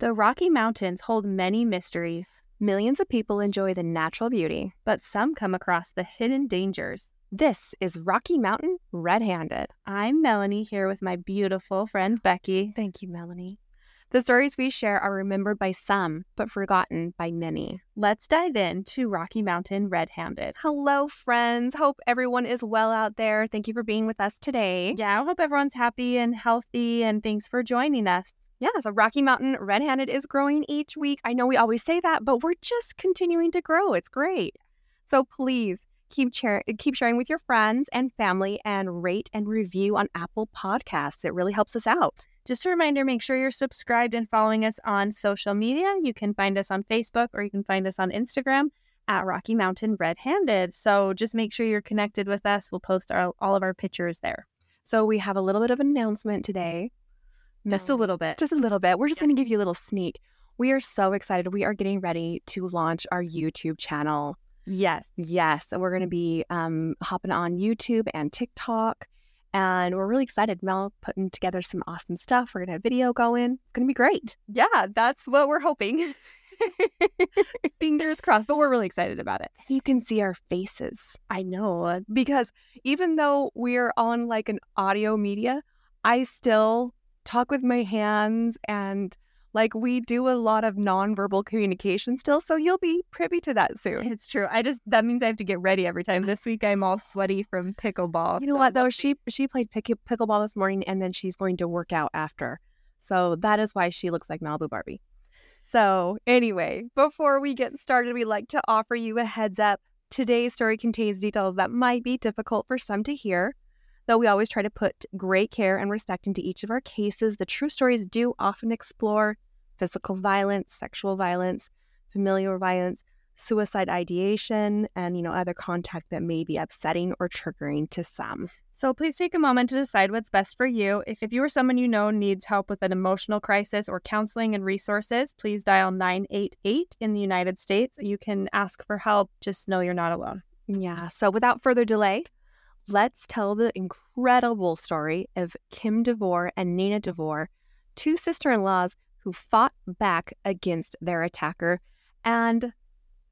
The Rocky Mountains hold many mysteries, Millions of people enjoy the natural beauty. but some come across the hidden dangers. This is Rocky Mountain Red Handed. I'm Melanie here with my beautiful friend Becky. Thank you, Melanie. The stories we share are remembered by some, but forgotten by many. Let's dive into Rocky Mountain Red Handed. Hello, friends. Hope everyone is well out there. Thank you for being with us today. Yeah, I hope everyone's happy and healthy, and thanks for joining us. Yeah, so Rocky Mountain Red Handed is growing each week. I know we always say that, but we're just continuing to grow. It's great. So please keep share- keep sharing with your friends and family and rate and review on Apple Podcasts. It really helps us out. Just a reminder make sure you're subscribed and following us on social media. You can find us on Facebook or you can find us on Instagram at Rocky Mountain Red Handed. So just make sure you're connected with us. We'll post our, all of our pictures there. So we have a little bit of announcement today. Just a little bit. Just a little bit. We're just going to give you a little sneak. We are so excited. We are getting ready to launch our YouTube channel. Yes. Yes, And we're going to be um, hopping on YouTube and TikTok, and we're really excited. Mel putting together some awesome stuff. We're going to have video going. It's going to be great. Yeah, that's what we're hoping. Fingers crossed, but we're really excited about it. You can see our faces I know. because even though we're on like an audio media, I still talk with my hands and like we do a lot of nonverbal communication still. So you'll be privy to that soon. It's true. I just, that means I have to get ready every time. This week I'm all sweaty from pickleball. You know so what though? She she played pick, pickleball this morning, and then she's going to work out after. So that is why she looks like Malibu Barbie. So anyway, before we get started, we'd like to offer you a heads up. Today's story contains details that might be difficult for some to hear. Though we always try to put great care and respect into each of our cases, the true stories do often explore physical violence, sexual violence, familial violence, suicide ideation, and you know other contact that may be upsetting or triggering to some. So please take a moment to decide what's best for you. If, if you or someone you know needs help with an emotional crisis or counseling and resources, please dial 988 in the United States. You can ask for help. Just know you're not alone. Yeah. So without further delay, let's tell the incredible story of Kim DeVore and Nina DeVore, two sister in laws who fought back against their attacker. And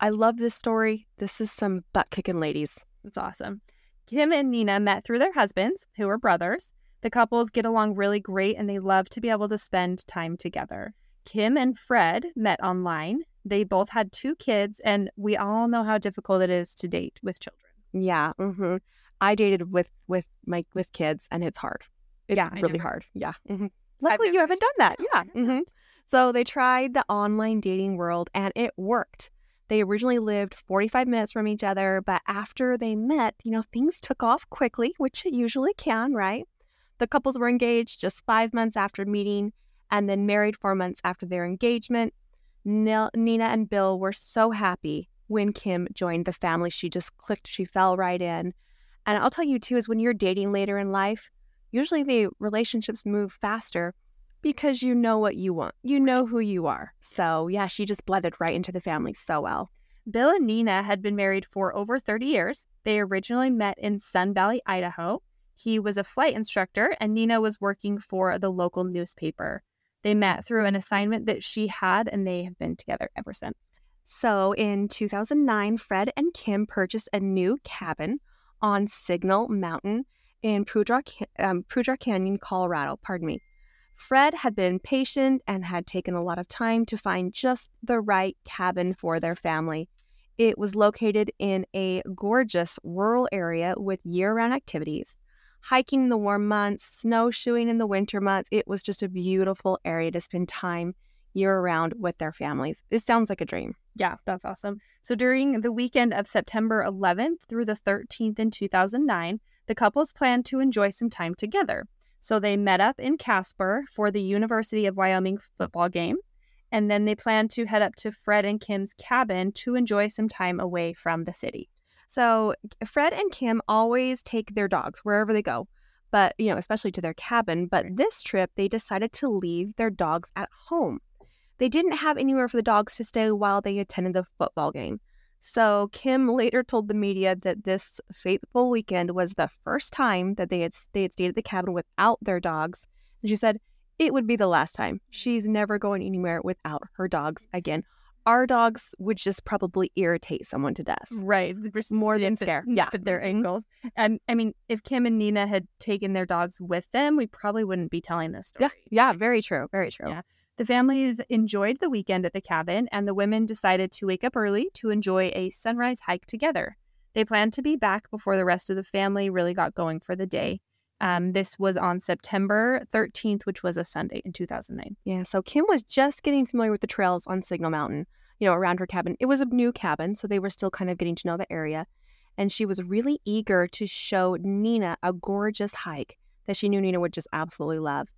I love this story. This is some butt kicking ladies. That's awesome. Kim and Nina met through their husbands, who are brothers. The couples get along really great and they love to be able to spend time together. Kim and Fred met online. They both had two kids, and we all know how difficult it is to date with children. Yeah. hmm I dated with with my with kids, and it's hard. It's Yeah, really never- hard. Yeah. hmm Luckily, you haven't done that. Yeah. I have not. hmm So they tried the online dating world, and it worked. They originally lived 45 minutes from each other, but after they met, you know, things took off quickly, which it usually can, right? The couples were engaged just five months after meeting and then married four months after their engagement. Nina and Bill were so happy when Kim joined the family. She just clicked, she fell right in. And I'll tell you too, is when you're dating later in life, usually the relationships move faster because you know what you want. You know who you are. So yeah, she just blended right into the family so well. Bill and Nina had been married for over 30 years. They originally met in Sun Valley, Idaho. He was a flight instructor, and Nina was working for the local newspaper. They met through an assignment that she had, and they have been together ever since. So in 2009, Fred and Kim purchased a new cabin on Signal Mountain in Poudre, um, Canyon, Colorado. Pardon me. Fred had been patient and had taken a lot of time to find just the right cabin for their family. It was located in a gorgeous rural area with year round activities. Hiking in the warm months, snowshoeing in the winter months. It was just a beautiful area to spend time year round with their families. This sounds like a dream. Yeah, that's awesome. So during the weekend of September 11th through the 13th in 2009, the couples planned to enjoy some time together. So they met up in Casper for the University of Wyoming football game. And then they planned to head up to Fred and Kim's cabin to enjoy some time away from the city. So Fred and Kim always take their dogs wherever they go, but you know, especially to their cabin. But this trip, they decided to leave their dogs at home. They didn't have anywhere for the dogs to stay while they attended the football game. So Kim later told the media that this fateful weekend was the first time that they had they had stayed at the cabin without their dogs. And she said, it would be the last time. She's never going anywhere without her dogs again. Our dogs would just probably irritate someone to death. Right. Just More than scare. Yeah. at their ankles. And I mean, if Kim and Nina had taken their dogs with them, we probably wouldn't be telling this story. Yeah, yeah, very true. Very true. Yeah. The families enjoyed the weekend at the cabin, and the women decided to wake up early to enjoy a sunrise hike together. They planned to be back before the rest of the family really got going for the day. Um, this was on September 13th, which was a Sunday in 2009. Yeah, so Kim was just getting familiar with the trails on Signal Mountain, you know, around her cabin. It was a new cabin, so they were still kind of getting to know the area. And she was really eager to show Nina a gorgeous hike that she knew Nina would just absolutely love.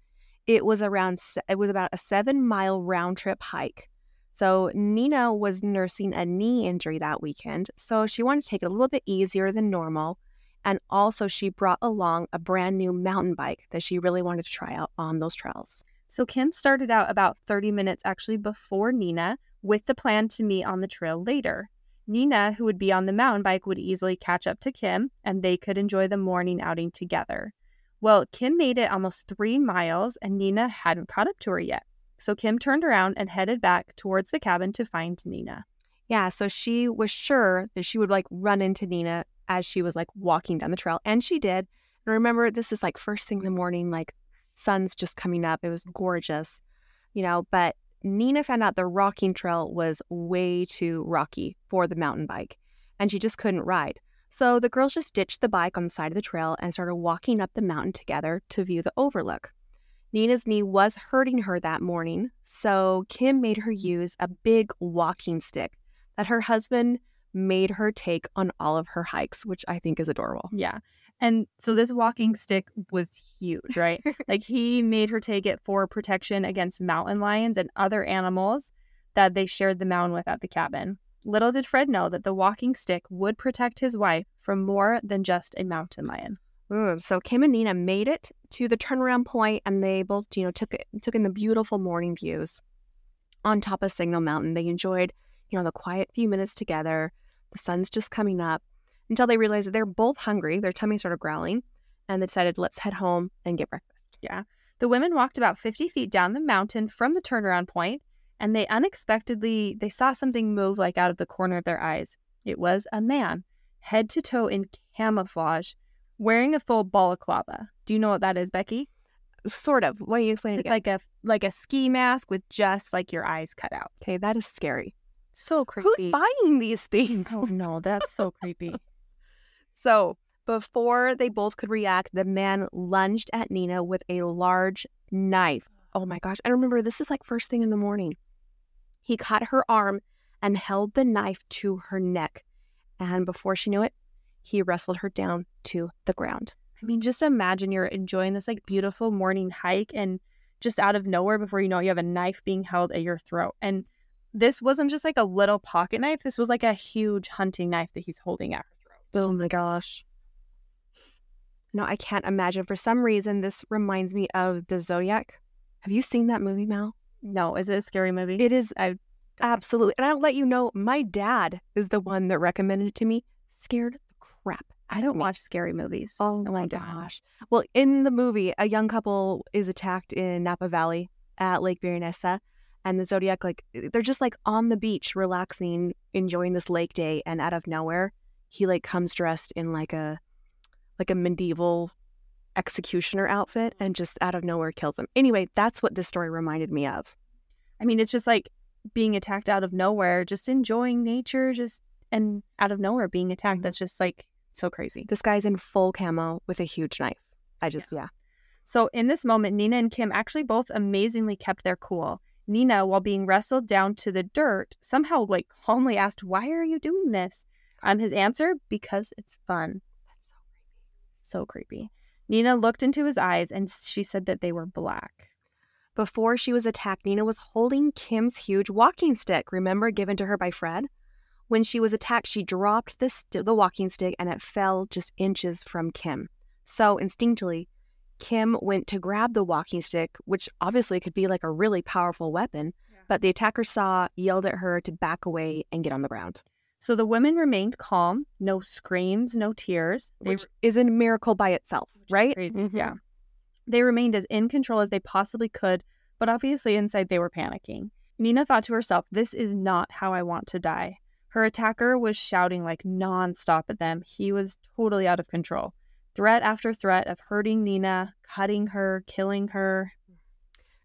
It was around it was about a 7-mile round trip hike. So Nina was nursing a knee injury that weekend, so she wanted to take it a little bit easier than normal. And also she brought along a brand new mountain bike that she really wanted to try out on those trails. So Kim started out about 30 minutes actually before Nina with the plan to meet on the trail later. Nina, who would be on the mountain bike, would easily catch up to Kim and they could enjoy the morning outing together. Well, Kim made it almost three miles and Nina hadn't caught up to her yet. So Kim turned around and headed back towards the cabin to find Nina. Yeah, so she was sure that she would like run into Nina as she was like walking down the trail, and she did. And remember, this is like first thing in the morning, like sun's just coming up. It was gorgeous, you know. But Nina found out the rocking trail was way too rocky for the mountain bike, and she just couldn't ride. So the girls just ditched the bike on the side of the trail and started walking up the mountain together to view the overlook. Nina's knee was hurting her that morning, so Kim made her use a big walking stick that her husband made her take on all of her hikes, which I think is adorable. Yeah. And so this walking stick was huge, right? like he made her take it for protection against mountain lions and other animals that they shared the mountain with at the cabin. Little did Fred know that the walking stick would protect his wife from more than just a mountain lion. Ooh, so Kim and Nina made it to the turnaround point, and they both, you know, took took in the beautiful morning views on top of Signal Mountain. They enjoyed, you know, the quiet few minutes together. The sun's just coming up until they realized that they're both hungry. Their tummies started growling, and they decided, let's head home and get breakfast. Yeah. The women walked about 50 feet down the mountain from the turnaround point, and they unexpectedly they saw something move like out of the corner of their eyes. It was a man, head to toe in camouflage, wearing a full balaclava. Do you know what that is, Becky? Sort of. Why don't you explain it It's again? like a like a ski mask with just like your eyes cut out. okay, that is scary. So creepy. Who's buying these things? Oh no, that's so creepy. So before they both could react, the man lunged at Nina with a large knife. Oh my gosh. I remember this is like first thing in the morning. He caught her arm and held the knife to her neck. And before she knew it, he wrestled her down to the ground. I mean, just imagine you're enjoying this like beautiful morning hike and just out of nowhere before you know it, you have a knife being held at your throat. And this wasn't just like a little pocket knife, this was like a huge hunting knife that he's holding at her throat. Oh my gosh. No, I can't imagine. For some reason, this reminds me of the Zodiac. Have you seen that movie, Mal? No, is it a scary movie? It is I absolutely. And I'll let you know, my dad is the one that recommended it to me. Scared the crap. I don't watch scary movies. Oh I my gosh. Well, in the movie, a young couple is attacked in Napa Valley at Lake Berryessa. And the Zodiac, like, they're just like on the beach, relaxing, enjoying this lake day. And out of nowhere, he like comes dressed in like a, like a medieval executioner outfit and just out of nowhere kills him. Anyway, that's what this story reminded me of. I mean, it's just like being attacked out of nowhere, just enjoying nature, just and out of nowhere being attacked. That's just like so crazy. This guy's in full camo with a huge knife. I just, yeah. So in this moment, Nina and Kim actually both amazingly kept their cool. Nina, while being wrestled down to the dirt, somehow like calmly asked, "Why are you doing this?" Um, his answer, "Because it's fun." That's so creepy. So creepy. Nina looked into his eyes and she said that they were black. Before she was attacked, Nina was holding Kim's huge walking stick, remember, given to her by Fred? When she was attacked, she dropped the, st- the walking stick and it fell just inches from Kim. So, instinctively, Kim went to grab the walking stick, which obviously could be like a really powerful weapon, Yeah. but the attacker saw, yelled at her to back away and get on the ground, So the women remained calm, no screams, no tears. They which is a miracle by itself, right? crazy, Mhm. Yeah. They remained as in control as they possibly could, but obviously inside they were panicking. Nina thought to herself, This is not how I want to die. Her attacker was shouting like nonstop at them. He was totally out of control. Threat after threat of hurting Nina, cutting her, killing her.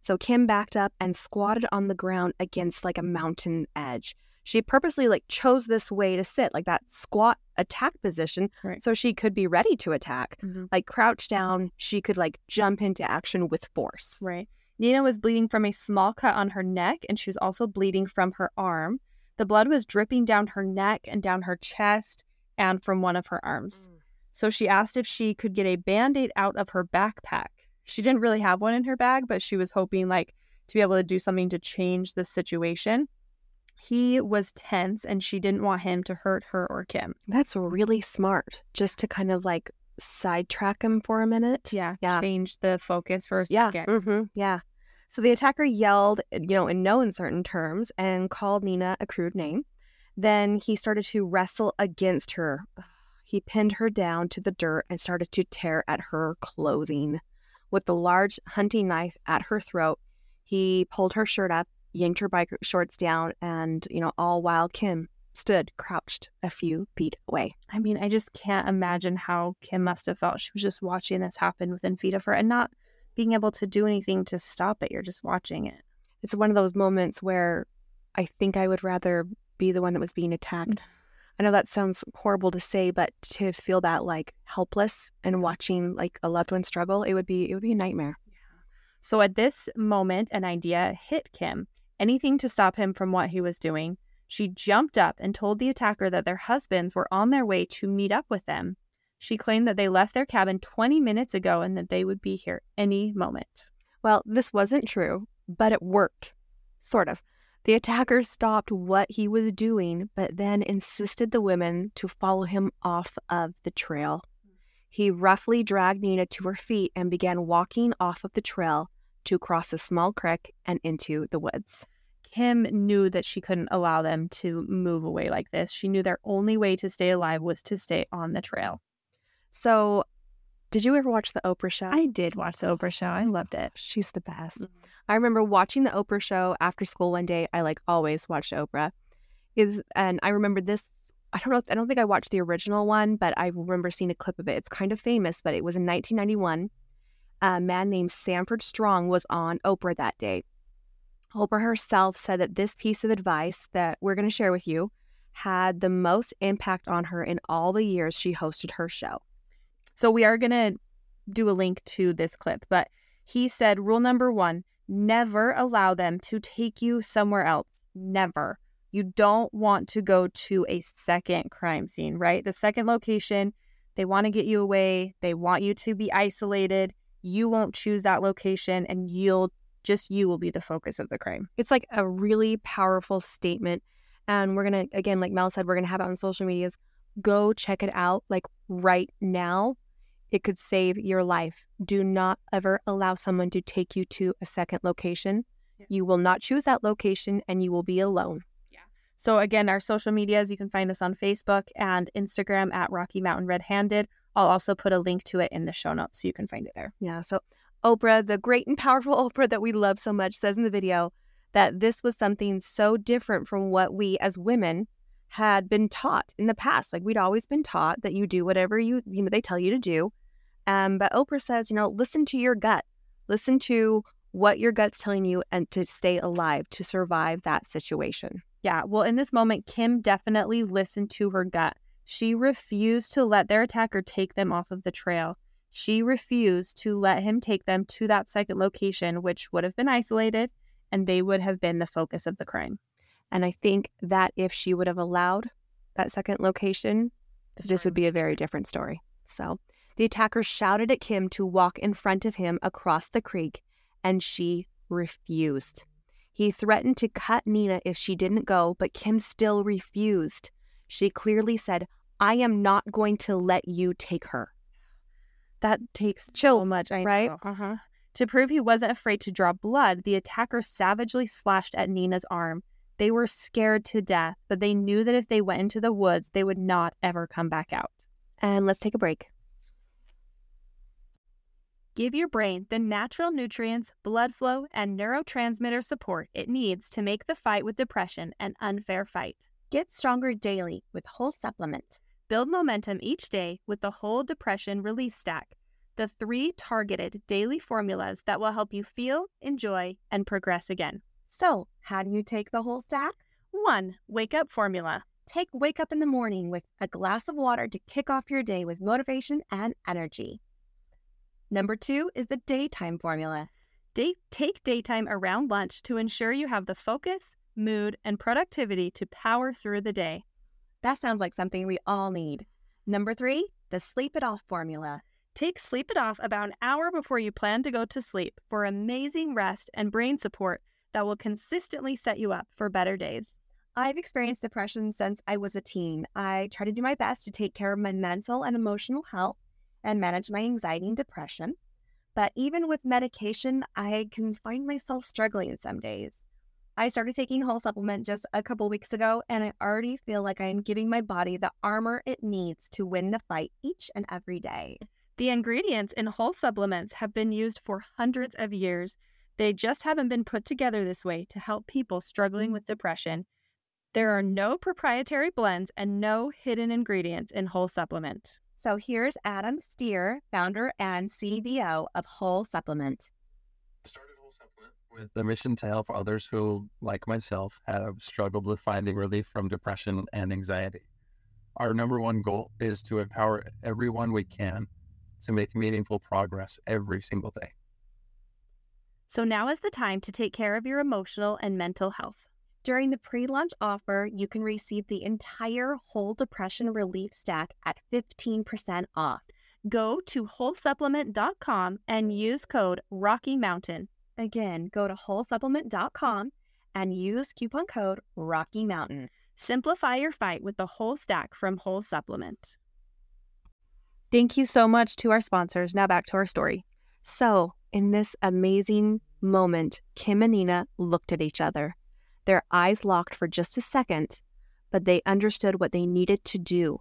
So Kim backed up and squatted on the ground against like a mountain edge. She purposely like chose this way to sit, like that squat attack position, Right. so she could be ready to attack. Mm-hmm. Like crouch down, she could like jump into action with force. Right. Nina was bleeding from a small cut on her neck, and she was also bleeding from her arm. The blood was dripping down her neck and down her chest and from one of her arms. So she asked if she could get a band aid out of her backpack. She didn't really have one in her bag, but she was hoping like to be able to do something to change the situation. He was tense and she didn't want him to hurt her or Kim. That's really smart. Just to kind of like sidetrack him for a minute. Yeah. Yeah. Change the focus for a Yeah. second. hmm Yeah. So the attacker yelled, you know, in no uncertain terms and called Nina a crude name. Then he started to wrestle against her. He pinned her down to the dirt and started to tear at her clothing. With the large hunting knife at her throat, he pulled her shirt up, yanked her bike shorts down, and, you know, all while Kim stood crouched a few feet away. I mean, I just can't imagine how Kim must have felt. She was just watching this happen within feet of her and not being able to do anything to stop it. You're just watching it. It's one of those moments where I think I would rather be the one that was being attacked. Mm. I know that sounds horrible to say, but to feel that like helpless and watching like a loved one struggle, it would be it would be a nightmare. So at this moment, an idea hit Kim anything to stop him from what he was doing. She jumped up and told the attacker that their husbands were on their way to meet up with them. She claimed that they left their cabin 20 minutes ago and that they would be here any moment. Well, this wasn't true, but it worked. Sort of. The attacker stopped what he was doing, but then insisted the women to follow him off of the trail. He roughly dragged Nina to her feet and began walking off of the trail to cross a small creek and into the woods. Kim knew that she couldn't allow them to move away like this. She knew their only way to stay alive was to stay on the trail. So, did you ever watch the Oprah show? I did watch the Oprah show. I loved it. She's the best. Mhm. I remember watching the Oprah show after school one day. I like always watched Oprah. Is and I remember this. I don't know. I don't think I watched the original one, but I remember seeing a clip of it. It's kind of famous, but it was in 1991. A man named Sanford Strong was on Oprah that day. Oprah herself said that this piece of advice that we're going to share with you had the most impact on her in all the years she hosted her show. So we are going to do a link to this clip, but he said rule number one never allow them to take you somewhere else. Never. You don't want to go to a second crime scene, right? The second location, they want to get you away, they want you to be isolated. You won't choose that location, and you'll just you will be the focus of the crime. It's like a really powerful statement. And we're going to, again, like Mel said, we're going to have it on social medias. Go check it out like right now. It could save your life. Do not ever allow someone to take you to a second location. Yeah. You will not choose that location and you will be alone. Yeah. So again, our social medias, you can find us on Facebook and Instagram at Rocky Mountain Red Handed. I'll also put a link to it in the show notes so you can find it there. Yeah. So, Oprah, the great and powerful Oprah that we love so much, says in the video that this was something so different from what we as women had been taught in the past. Like we'd always been taught that you do whatever you you know they tell you to do. Um, but Oprah says, you know, listen to your gut, listen to what your gut's telling you, and to stay alive to survive that situation. Yeah, well, in this moment, Kim definitely listened to her gut. She refused to let their attacker take them off of the trail. She refused to let him take them to that second location, which would have been isolated, and they would have been the focus of the crime. And I think that if she would have allowed that second location, this would be a very different story. So the attacker shouted at Kim to walk in front of him across the creek, and she refused. He threatened to cut Nina if she didn't go, but Kim still refused. She clearly said, I am not going to let you take her. That takes so Chills, much, I right? Uh-huh. To prove he wasn't afraid to draw blood, the attacker savagely slashed at Nina's arm. They were scared to death, but they knew that if they went into the woods, they would not ever come back out. And let's take a break. Give your brain the natural nutrients, blood flow, and neurotransmitter support it needs to make the fight with depression an unfair fight. Get stronger daily with Whole Supplement. Build momentum each day with the Whole Depression Relief Stack, the three targeted daily formulas that will help you feel, enjoy, and progress again. So, how do you take the whole stack? 1. Wake up formula. Take Wake Up in the morning with a glass of water to kick off your day with motivation and energy. Number two is the daytime formula. Day- take daytime around lunch to ensure you have the focus, mood, and productivity to power through the day. That sounds like something we all need. Number three, the sleep it off formula. Take Sleep It Off about an hour before you plan to go to sleep for amazing rest and brain support that will consistently set you up for better days. I've experienced depression since I was a teen. I try to do my best to take care of my mental and emotional health and manage my anxiety and depression. But even with medication, I can find myself struggling some days. I started taking whole supplement just a couple weeks ago, and I already feel like I am giving my body the armor it needs to win the fight each and every day. The ingredients in whole supplements have been used for hundreds of years. They just haven't been put together this way to help people struggling mm. with depression. There are no proprietary blends and no hidden ingredients in whole supplement. So here's Adam Steer, founder and CDO of Whole Supplement. With the mission to help others who, like myself, have struggled with finding relief from depression and anxiety. Our number one goal is to empower everyone we can to make meaningful progress every single day. So now is the time to take care of your emotional and mental health. During the pre launch offer, you can receive the entire whole depression relief stack at 15% off. Go to wholesupplement.com and use code Rocky Mountain. Again, go to wholesupplement.com and use coupon code Rocky Mountain. Simplify your fight with the whole stack from Whole Supplement. Thank you so much to our sponsors. Now back to our story. So, in this amazing moment, Kim and Nina looked at each other. Their eyes locked for just a second, but they understood what they needed to do.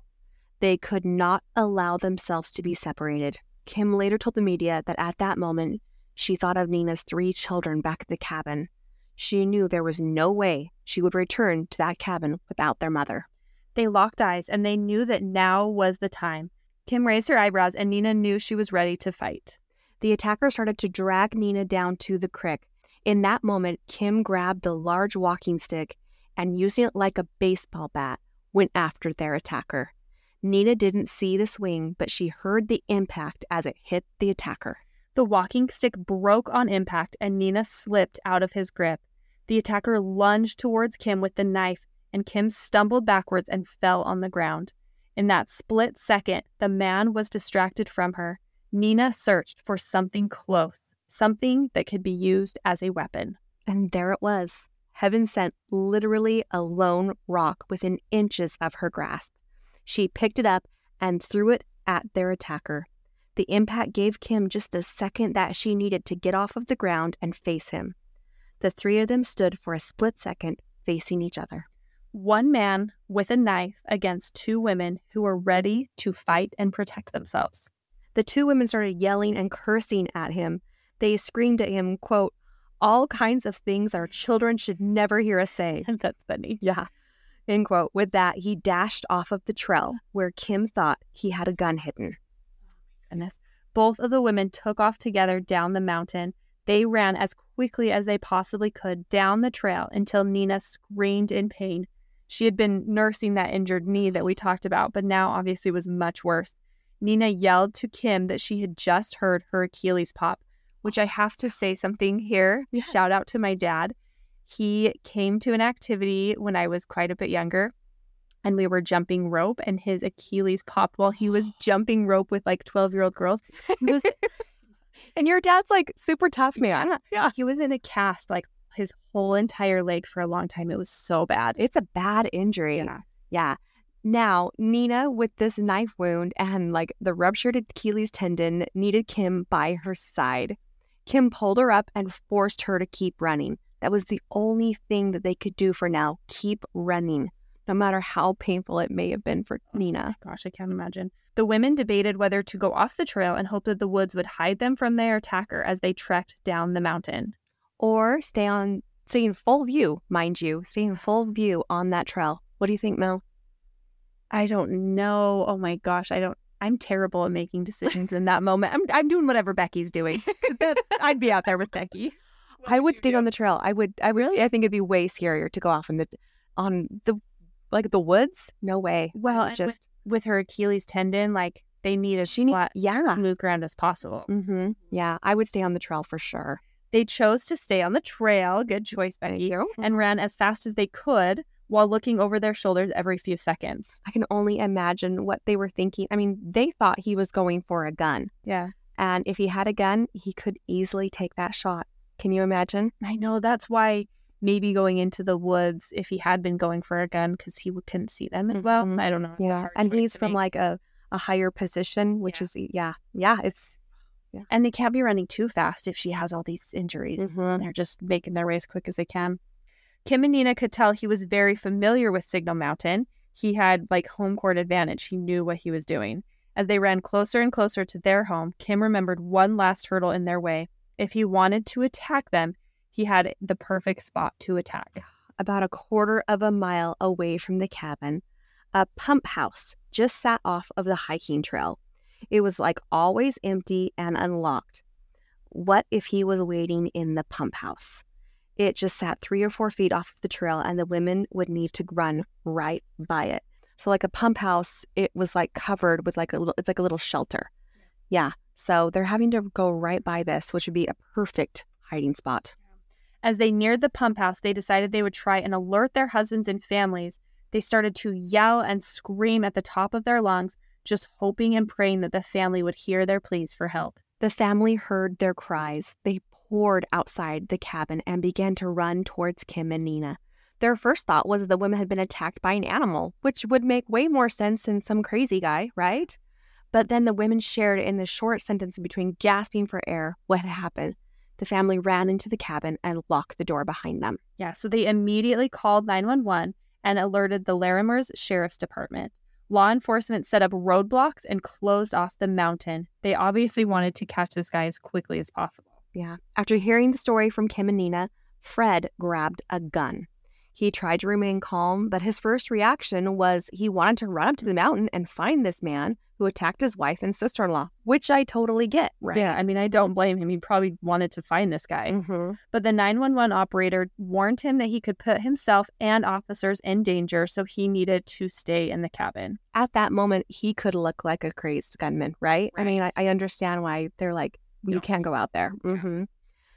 They could not allow themselves to be separated. Kim later told the media that at that moment, she thought of Nina's three children back at the cabin. She knew there was no way she would return to that cabin without their mother. They locked eyes and they knew that now was the time. Kim raised her eyebrows and Nina knew she was ready to fight. The attacker started to drag Nina down to the creek. In that moment, Kim grabbed the large walking stick and, using it like a baseball bat, went after their attacker. Nina didn't see the swing, but she heard the impact as it hit the attacker. The walking stick broke on impact and Nina slipped out of his grip. The attacker lunged towards Kim with the knife, and Kim stumbled backwards and fell on the ground. In that split second, the man was distracted from her. Nina searched for something close, something that could be used as a weapon. And there it was. Heaven sent literally a lone rock within inches of her grasp. She picked it up and threw it at their attacker. The impact gave Kim just the second that she needed to get off of the ground and face him. The three of them stood for a split second facing each other. One man with a knife against two women who were ready to fight and protect themselves. The two women started yelling and cursing at him. They screamed at him, quote, all kinds of things our children should never hear us say. And that's funny. Yeah. End quote. With that, he dashed off of the trail where Kim thought he had a gun hidden. Goodness. Both of the women took off together down the mountain. They ran as quickly as they possibly could down the trail until Nina screamed in pain. She had been nursing that injured knee that we talked about, but now obviously was much worse. Nina yelled to Kim that she had just heard her Achilles pop, which I have to say something here. Yes. Shout out to my dad. He came to an activity when I was quite a bit younger and we were jumping rope and his Achilles popped while he was jumping rope with like 12 year old girls. Was, And your dad's like super tough, man. Yeah. He was in a cast like his whole entire leg for a long time. It was so bad. It's a bad injury. Yeah. Yeah. Now, Nina, with this knife wound and like the ruptured Achilles tendon, needed Kim by her side. Kim pulled her up and forced her to keep running. That was the only thing that they could do for now. Keep running, no matter how painful it may have been for oh Nina. Gosh, I can't imagine. The women debated whether to go off the trail and hope that the woods would hide them from their attacker as they trekked down the mountain. Or stay on, stay in full view, mind you, stay in full view on that trail. What do you think, Mel? I don't know. Oh my gosh, I don't. I'm terrible at making decisions in that moment. I'm I'm doing whatever Becky's doing. I'd be out there with Becky. I would stay on the trail. I would. I would. I think it'd be way scarier to go off in the on the like the woods. No way. Well, just with her Achilles tendon, like they need as she needs. Yeah. smooth ground as possible. Mm-hmm. Yeah. I would stay on the trail for sure. They chose to stay on the trail. Good choice, Becky. you. And ran as fast as they could while looking over their shoulders every few seconds. I can only imagine what they were thinking. I mean, they thought he was going for a gun, Yeah. and if he had a gun, he could easily take that shot. Can you imagine? I know that's why maybe going into the woods if he had been going for a gun because he couldn't see them as well. Mhm. I don't know. It's Yeah. And he's from make. like a a higher position, which Yeah. is yeah, yeah. It's and they can't be running too fast if she has all these injuries. Mhm. They're just making their way as quick as they can. Kim and Nina could tell he was very familiar with Signal Mountain. He had like home court advantage. He knew what he was doing. As they ran closer and closer to their home, Kim remembered one last hurdle in their way. If he wanted to attack them, he had the perfect spot to attack. about a quarter of a mile away from the cabin. A pump house just sat off of the hiking trail. It was like always empty and unlocked. What if he was waiting in the pump house? It just sat three or four feet off of the trail, and the women would need to run right by it. So, like a pump house, it was like covered with like a little, it's like a little shelter. Yeah. So they're having to go right by this, which would be a perfect hiding spot. As they neared the pump house, they decided they would try and alert their husbands and families. They started to yell and scream at the top of their lungs, just hoping and praying that the family would hear their pleas for help. The family heard their cries. They poured outside the cabin and began to run towards Kim and Nina. Their first thought was that the women had been attacked by an animal, which would make way more sense than some crazy guy, right? But then the women shared in the short sentence between gasping for air what had happened. The family ran into the cabin and locked the door behind them. Yeah, so they immediately called 911 and alerted the Larimer's Sheriff's Department. Law enforcement set up roadblocks and closed off the mountain. They obviously wanted to catch this guy as quickly as possible. Yeah. After hearing the story from Kim and Nina, Fred grabbed a gun. He tried to remain calm, but his first reaction was he wanted to run up to the mountain and find this man who attacked his wife and sister in law, which I totally get, right? Yeah, I mean, I don't blame him. He probably wanted to find this guy. Mhm. But the 911 operator warned him that he could put himself and officers in danger, so he needed to stay in the cabin. At that moment, he could look like a crazed gunman, right? I mean, I, I understand why they're like, you Yeah. can't go out there. hmm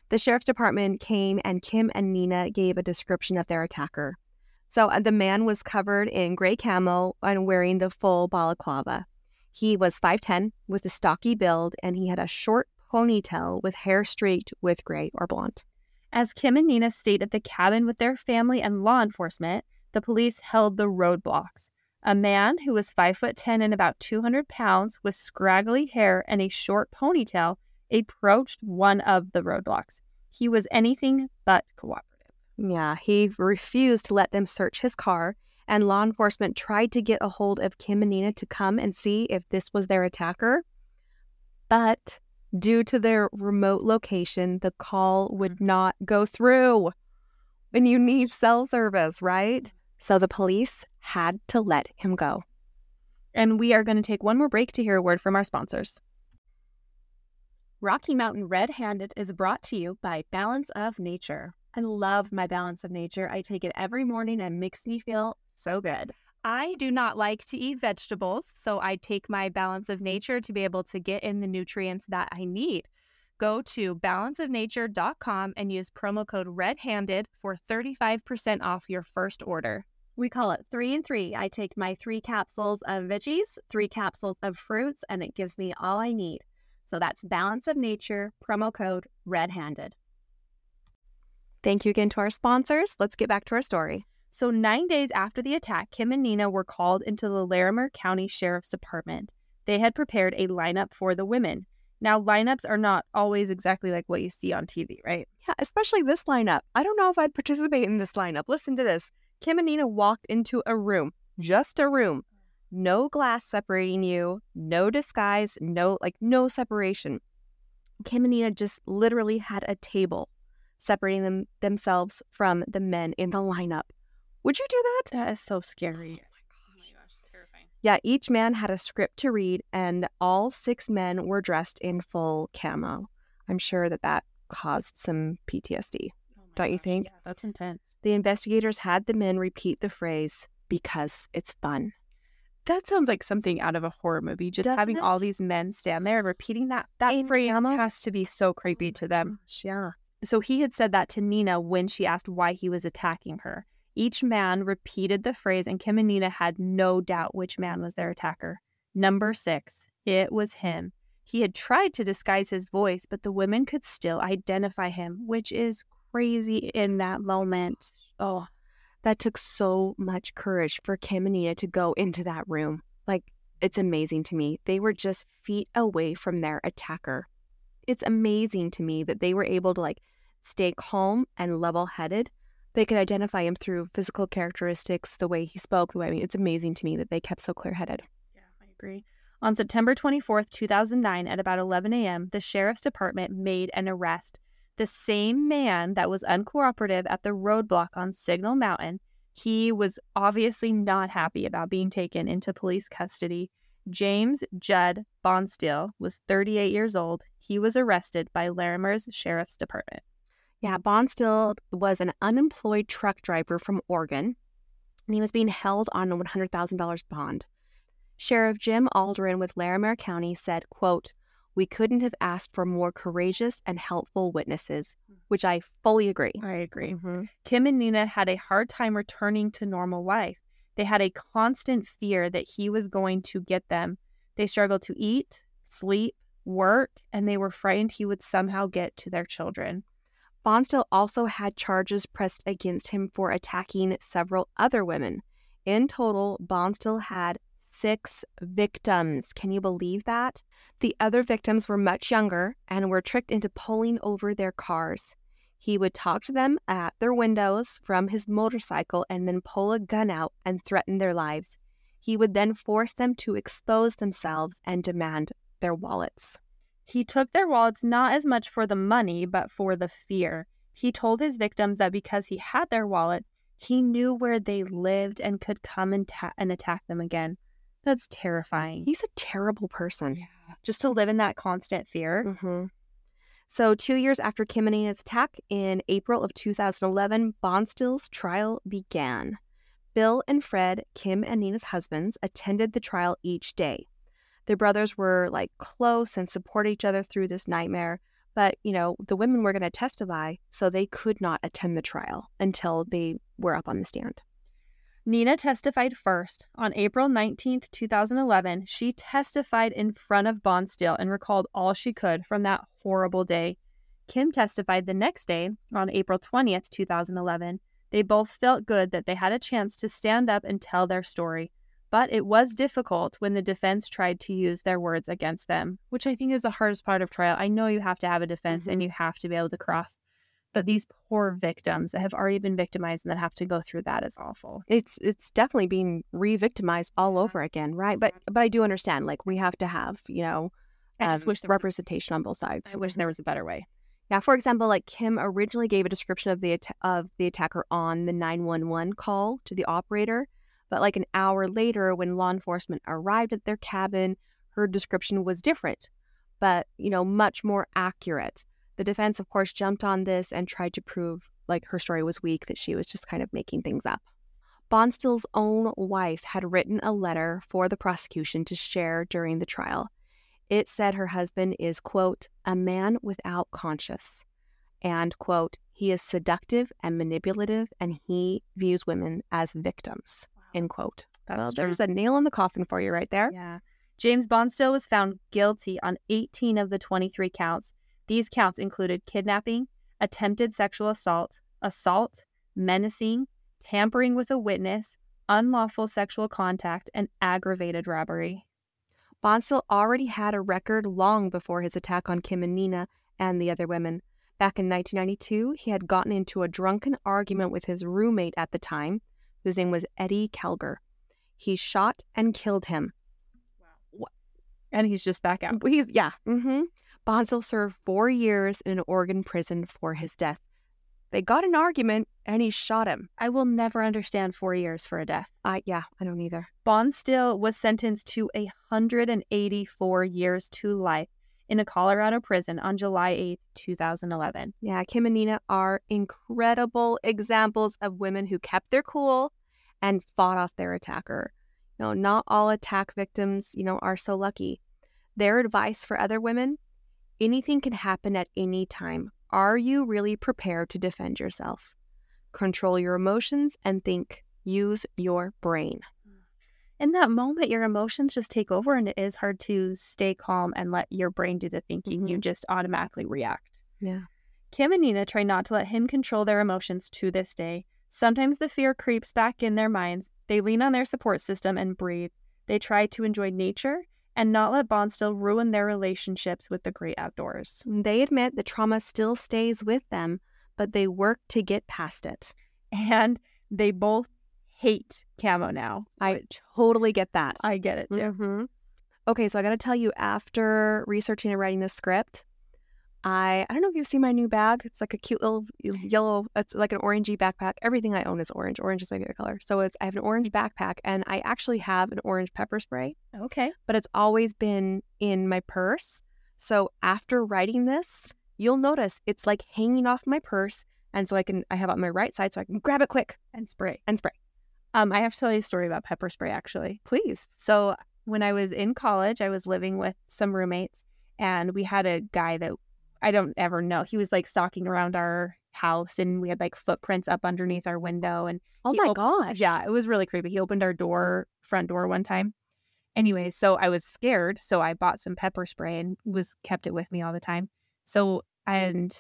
The sheriff's department came and Kim and Nina gave a description of their attacker. So uh, the man was covered in gray camo and wearing the full balaclava. He was 5'10 with a stocky build and he had a short ponytail with hair streaked with gray or blonde. As Kim and Nina stayed at the cabin with their family and law enforcement, the police held the roadblocks. A man who was 5 foot 10 and about 200 pounds with scraggly hair and a short ponytail approached one of the roadblocks. He was anything but cooperative. Yeah, he refused to let them search his car, and law enforcement tried to get a hold of Kim and Nina to come and see if this was their attacker. But due to their remote location, the call would mm-hmm. not go through. And you need cell service, right? So the police had to let him go. And we are going to take one more break to hear a word from our sponsors. Rocky Mountain Red Handed is brought to you by Balance of Nature. I love my Balance of Nature. I take it every morning and it makes me feel so good. I do not like to eat vegetables, so I take my balance of nature to be able to get in the nutrients that I need. Go to balanceofnature.com and use promo code REDHANDED for 35% off your first order. We call it three and three. I take my three capsules of veggies, three capsules of fruits, and it gives me all I need. So that's Balance of Nature, promo code Red Handed. Thank you again to our sponsors. Let's get back to our story. So, nine days after the attack, Kim and Nina were called into the Larimer County Sheriff's Department. They had prepared a lineup for the women. Now, lineups are not always exactly like what you see on TV, right? Yeah, especially this lineup. I don't know if I'd participate in this lineup. Listen to this. Kim and Nina walked into a room, just a room. No glass separating you, no disguise, no like no separation. Kim and Nina just literally had a table separating them themselves from the men in the lineup. Would you do that? That is so scary. Oh my gosh, it's terrifying. Yeah, each man had a script to read, and all six men were dressed in full camo. I'm sure that that caused some PTSD. Oh Don't you think? Yeah, that's intense. The investigators had the men repeat the phrase, because it's fun. That sounds like something out of a horror movie. Just Doesn't having all these men stand there and repeating that that In phrase has to be so creepy to them. Yeah. So he had said that to Nina when she asked why he was attacking her. Each man repeated the phrase, and Kim and Nina had no doubt which man was their attacker. Number six, it was him. He had tried to disguise his voice, but the women could still identify him, which is crazy in that moment. Oh, That took so much courage for Kim and Nina to go into that room. Like, it's amazing to me. They were just feet away from their attacker. It's amazing to me that they were able to like stay calm and level headed. They could identify him through physical characteristics, the way he spoke, the way I mean, it's amazing to me that they kept so clear headed. Yeah, I agree. On September 24th, 2009, at about 11 a.m., the sheriff's department made an arrest. The same man that was uncooperative at the roadblock on Signal Mountain, he was obviously not happy about being taken into police custody. James Judd Bonsteel was 38 years old. He was arrested by Larimer's Sheriff's Department. Yeah, Bonsteel was an unemployed truck driver from Oregon, and he was being held on a $100,000 bond. Sheriff Jim Alderden with Larimer County said, quote, we couldn't have asked for more courageous and helpful witnesses, which I fully agree. I agree. Mhm. Kim and Nina had a hard time returning to normal life. They had a constant fear that he was going to get them. They struggled to eat, sleep, work, and they were frightened he would somehow get to their children. Bonsteel also had charges pressed against him for attacking several other women. In total, Bonsteel had six victims. Can you believe that? The other victims were much younger and were tricked into pulling over their cars. He would talk to them at their windows from his motorcycle and then pull a gun out and threaten their lives. He would then force them to expose themselves and demand their wallets. He took their wallets not as much for the money, but for the fear. He told his victims that because he had their wallets, he knew where they lived and could come and, ta- and attack them again. That's terrifying. He's a terrible person. Just to live in that constant fear. hmm So, two years after Kim and Nina's attack in April of 2011, Bonsteel's trial began. Bill and Fred, Kim and Nina's husbands, attended the trial each day. Their brothers were like close and support each other through this nightmare. But, you know, the women were going to testify, so they could not attend the trial until they were up on the stand. Nina testified first. On April 19th, 2011, she testified in front of Bonsteel and recalled all she could from that horrible day. Kim testified the next day, on April 20th, 2011. They both felt good that they had a chance to stand up and tell their story. But it was difficult when the defense tried to use their words against them, which I think is the hardest part of trial. I know you have to have a defense and mm-hmm. you have to be able to cross, but these poor victims that have already been victimized and that have to go through that is awful. It's it's definitely being re-victimized all over again, right? But but I do understand like we have to have, you know, I just um, wish there a- representation on both sides. I wish there was a better way. Yeah, for example, like Kim originally gave a description of the atta- of the attacker on the 911 call to the operator, but like an hour later when law enforcement arrived at their cabin, her description was different, but you know, much more accurate. The defense of course jumped on this and tried to prove like her story was weak, that she was just kind of making things up. Bonsteel's own wife had written a letter for the prosecution to share during the trial. It said her husband is, quote, a man without conscience, and, quote, he is seductive and manipulative and he views women as victims, end quote. That's well, there's a nail in the coffin for you right there. Yeah. James Bonsteel was found guilty on 18 of the 23 counts. These counts included kidnapping, attempted sexual assault, assault, menacing, tampering with a witness, unlawful sexual contact, and aggravated robbery. Bonsteel already had a record long before his attack on Kim and Nina and the other women. Back in 1992, he had gotten into a drunken argument with his roommate at the time, whose name was Eddie Kelger. He shot and killed him. Wow. And he's just back out. He's yeah. Mm-hmm. Bonsteel served four years in an Oregon prison for his death. They got an argument, and he shot him. I will never understand four years for a death. I yeah, I don't either. Bonsteel was sentenced to 184 years to life in a Colorado prison on July 8th, 2011. Yeah, Kim and Nina are incredible examples of women who kept their cool and fought off their attacker. You know, not all attack victims, you know, are so lucky. Their advice for other women anything can happen at any time. Are you really prepared to defend yourself? Control your emotions and think. Use your brain. In that moment, your emotions just take over, and it is hard to stay calm and let your brain do the thinking. You mm-hmm. just automatically react. Yeah. Kim and Nina try not to let him control their emotions to this day. Sometimes the fear creeps back in their minds. They lean on their support system and breathe. They try to enjoy nature and not let Bonsteel ruin their relationships with the great outdoors. They admit the trauma still stays with them, but they work to get past it. And they both hate camo now. I totally get that. I get it too. Mhm. Okay, so I got to tell you, after researching and writing the script, I I don't know if you've seen my new bag. It's like a cute little yellow. It's like an orangey backpack. Everything I own is orange. Orange is my favorite color. So it's I have an orange backpack, and I actually have an orange pepper spray, Okay. but it's always been in my purse. So after writing this, you'll notice it's like hanging off my purse, and so I can I have it on my right side, so I can grab it quick And spray. and spray. Um, I have to tell you a story about pepper spray actually. Please. So when I was in college, I was living with some roommates, and we had a guy that I don't ever know. He was like stalking around our house, and we had like footprints up underneath our window. And Oh my op- gosh. yeah, it was really creepy. He opened our door, front door, one time. Anyways, so I was scared, so I bought some pepper spray and was kept it with me all the time. So and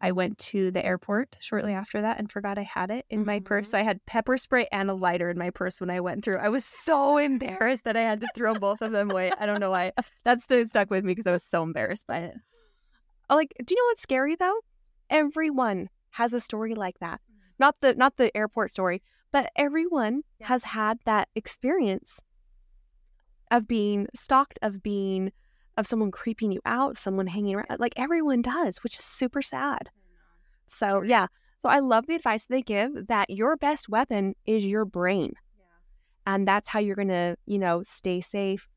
I went to the airport shortly after that and forgot I had it in my purse. Mhm. So I had pepper spray and a lighter in my purse when I went through. I was so embarrassed that I had to throw both of them away. I don't know why. That still stuck with me because I was so embarrassed by it. Oh, like do you know what's scary though? Everyone has a story like that. Not the not the airport story but everyone has had that experience of being stalked of being of someone creeping you out of someone hanging around like everyone does which is super sad. So yeah. So i love the advice they give that your best weapon is your brain. And that's how you're gonna you know stay safe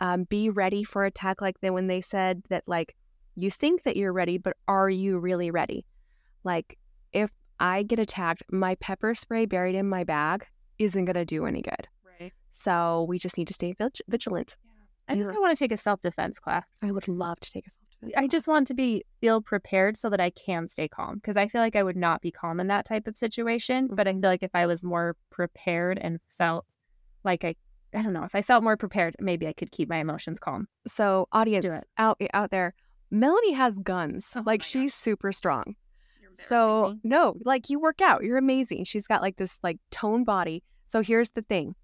um, be ready for attack like then when they said that like you think that you're ready but are you really ready like if i get attacked my pepper spray buried in my bag isn't gonna do any good Right. so we just need to stay vig- vigilant I think Yeah. I want to take a self defense class. i would love to take a self-defense I just want to be feel prepared so that I can stay calm because I feel like I would not be calm in that type of situation. But I mm-hmm. feel like if I was more prepared and felt like I, I don't know, if I felt more prepared, maybe I could keep my emotions calm. so audience out out there melanie has guns Oh like she's super strong So no, like you work out. You're amazing. She's got like this like toned body. So here's the thing.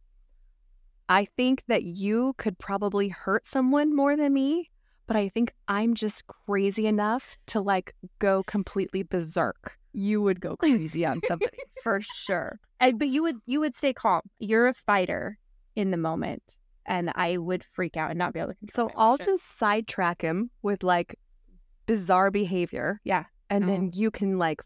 I think that you could probably hurt someone more than me, but I think I'm just crazy enough to like go completely berserk. you would go crazy on somebody for sure. I, but you would you would stay calm. You're a fighter in the moment, and I would freak out and not be able to. So I'll emotions. just sidetrack him with like bizarre behavior. Yeah. And Oh. then you can like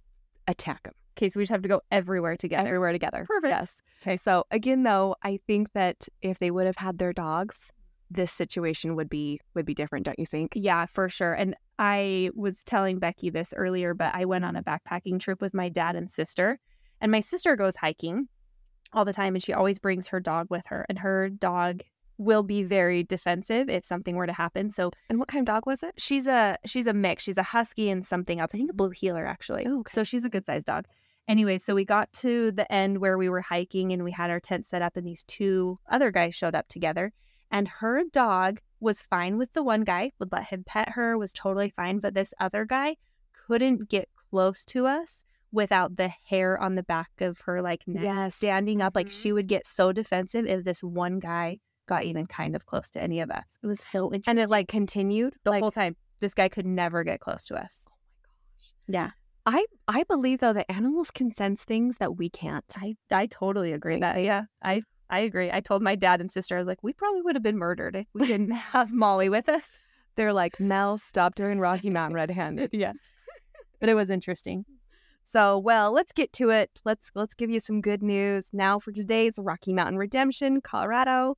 attack him okay. So we just have to go everywhere together. everywhere together. Perfect. Yes. Okay. So again though, I think that if they would have had their dogs, this situation would be would be different, don't you think? Yeah, for sure. And I was telling Becky this earlier, but I went on a backpacking trip with my dad and sister. And my sister goes hiking all the time and she always brings her dog with her. And her dog will be very defensive if something were to happen. So And what kind of dog was it? she's a she's a mix. She's a husky and something else. I think a blue heeler actually. Oh, okay. So she's a good sized dog. Anyway, so we got to the end where we were hiking and we had our tent set up and these two other guys showed up together and her dog was fine with the one guy, would let him pet her, was totally fine, but this other guy couldn't get close to us without the hair on the back of her like neck Yes. standing up like Mhm. she would get so defensive if this one guy got even kind of close to any of us. It was so interesting. And it like continued the like, whole time. This guy could never get close to us. Oh my gosh. Yeah. I I believe though that animals can sense things that we can't. I I totally agree that yeah. I I agree. I told my dad and sister, I was like, we probably would have been murdered if we didn't have Molly with us. They're like, Mel, stop doing Rocky Mountain red handed. yeah. But it was interesting. So, well, let's get to it. Let's let's give you some good news. Now for today's Rocky Mountain Redemption, Colorado.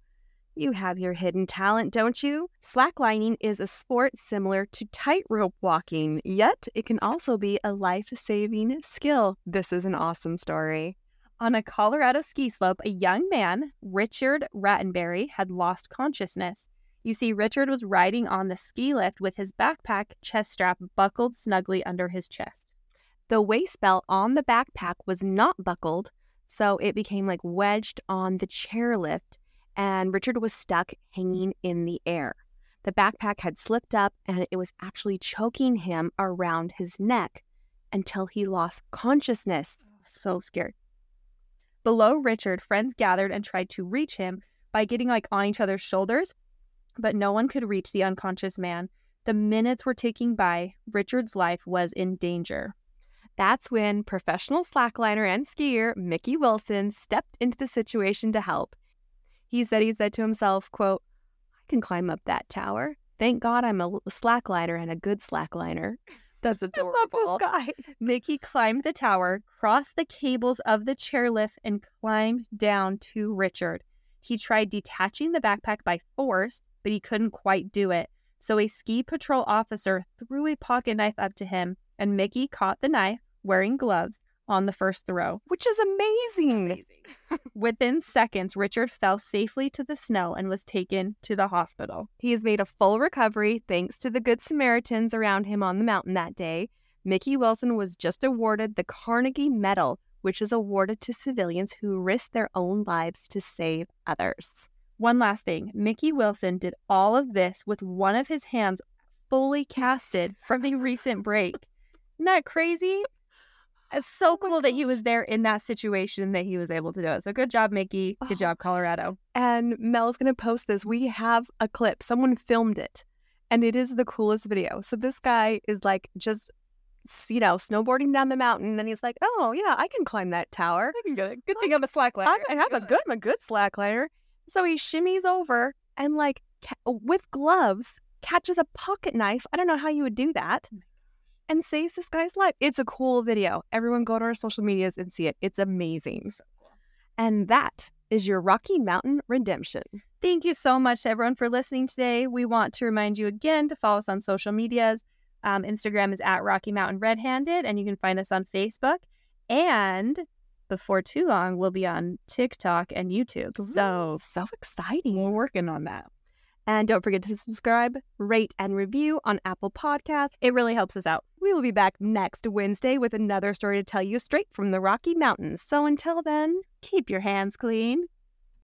You have your hidden talent, don't you? Slacklining is a sport similar to tightrope walking, yet it can also be a life-saving skill. This is an awesome story. On a Colorado ski slope, a young man, Richard Rattenberry, had lost consciousness. You see, Richard was riding on the ski lift with his backpack chest strap buckled snugly under his chest. The waist belt on the backpack was not buckled, so it became like wedged on the chairlift, and Richard was stuck hanging in the air. The backpack had slipped up and it was actually choking him around his neck until he lost consciousness. So scared. Below Richard, friends gathered and tried to reach him by getting like on each other's shoulders, but no one could reach the unconscious man. The minutes were ticking by. Richard's life was in danger. That's when professional slackliner and skier Mickey Wilson stepped into the situation to help. He said he said to himself, quote, I can climb up that tower. Thank God I'm a slackliner and a good slackliner. That's adorable. I love this guy. Mickey climbed the tower, crossed the cables of the chairlift, and climbed down to Richard. He tried detaching the backpack by force, but he couldn't quite do it. So a ski patrol officer threw a pocket knife up to him, and Mickey caught the knife, wearing gloves, on the first throw. Which is amazing. Within seconds, Richard fell safely to the snow and was taken to the hospital. He has made a full recovery thanks to the Good Samaritans around him on the mountain that day. Mickey Wilson was just awarded the Carnegie Medal, which is awarded to civilians who risk their own lives to save others. One last thing Mickey Wilson did all of this with one of his hands fully casted from a recent break. Isn't that crazy? It's so oh cool that he was there in that situation that he was able to do it. So good job, Mickey. Good Oh. job, Colorado. And Mel's going to post this. We have a clip. Someone filmed it, and it is the coolest video. So this guy is like just, you know, snowboarding down the mountain, and he's like, "Oh yeah, I can climb that tower. I can get it. Good thing I'm a slackliner. I, I have a good, I'm a good slackliner." So he shimmies over and like ca- with gloves catches a pocket knife. I don't know how you would do that. Mm. And saves this guy's life. It's a cool video. Everyone go to our social medias and see it. It's amazing. And that is your Rocky Mountain Redemption. Thank you so much to everyone for listening today. We want to remind you again to follow us on social medias. Um, Instagram is at Rocky Mountain Red Handed, and you can find us on Facebook. And before too long, we'll be on TikTok and YouTube. So so exciting. we're working on that. And don't forget to subscribe, rate, and review on Apple Podcasts. It really helps us out. We will be back next Wednesday with another story to tell you straight from the Rocky Mountains. So until then, Keep your hands clean.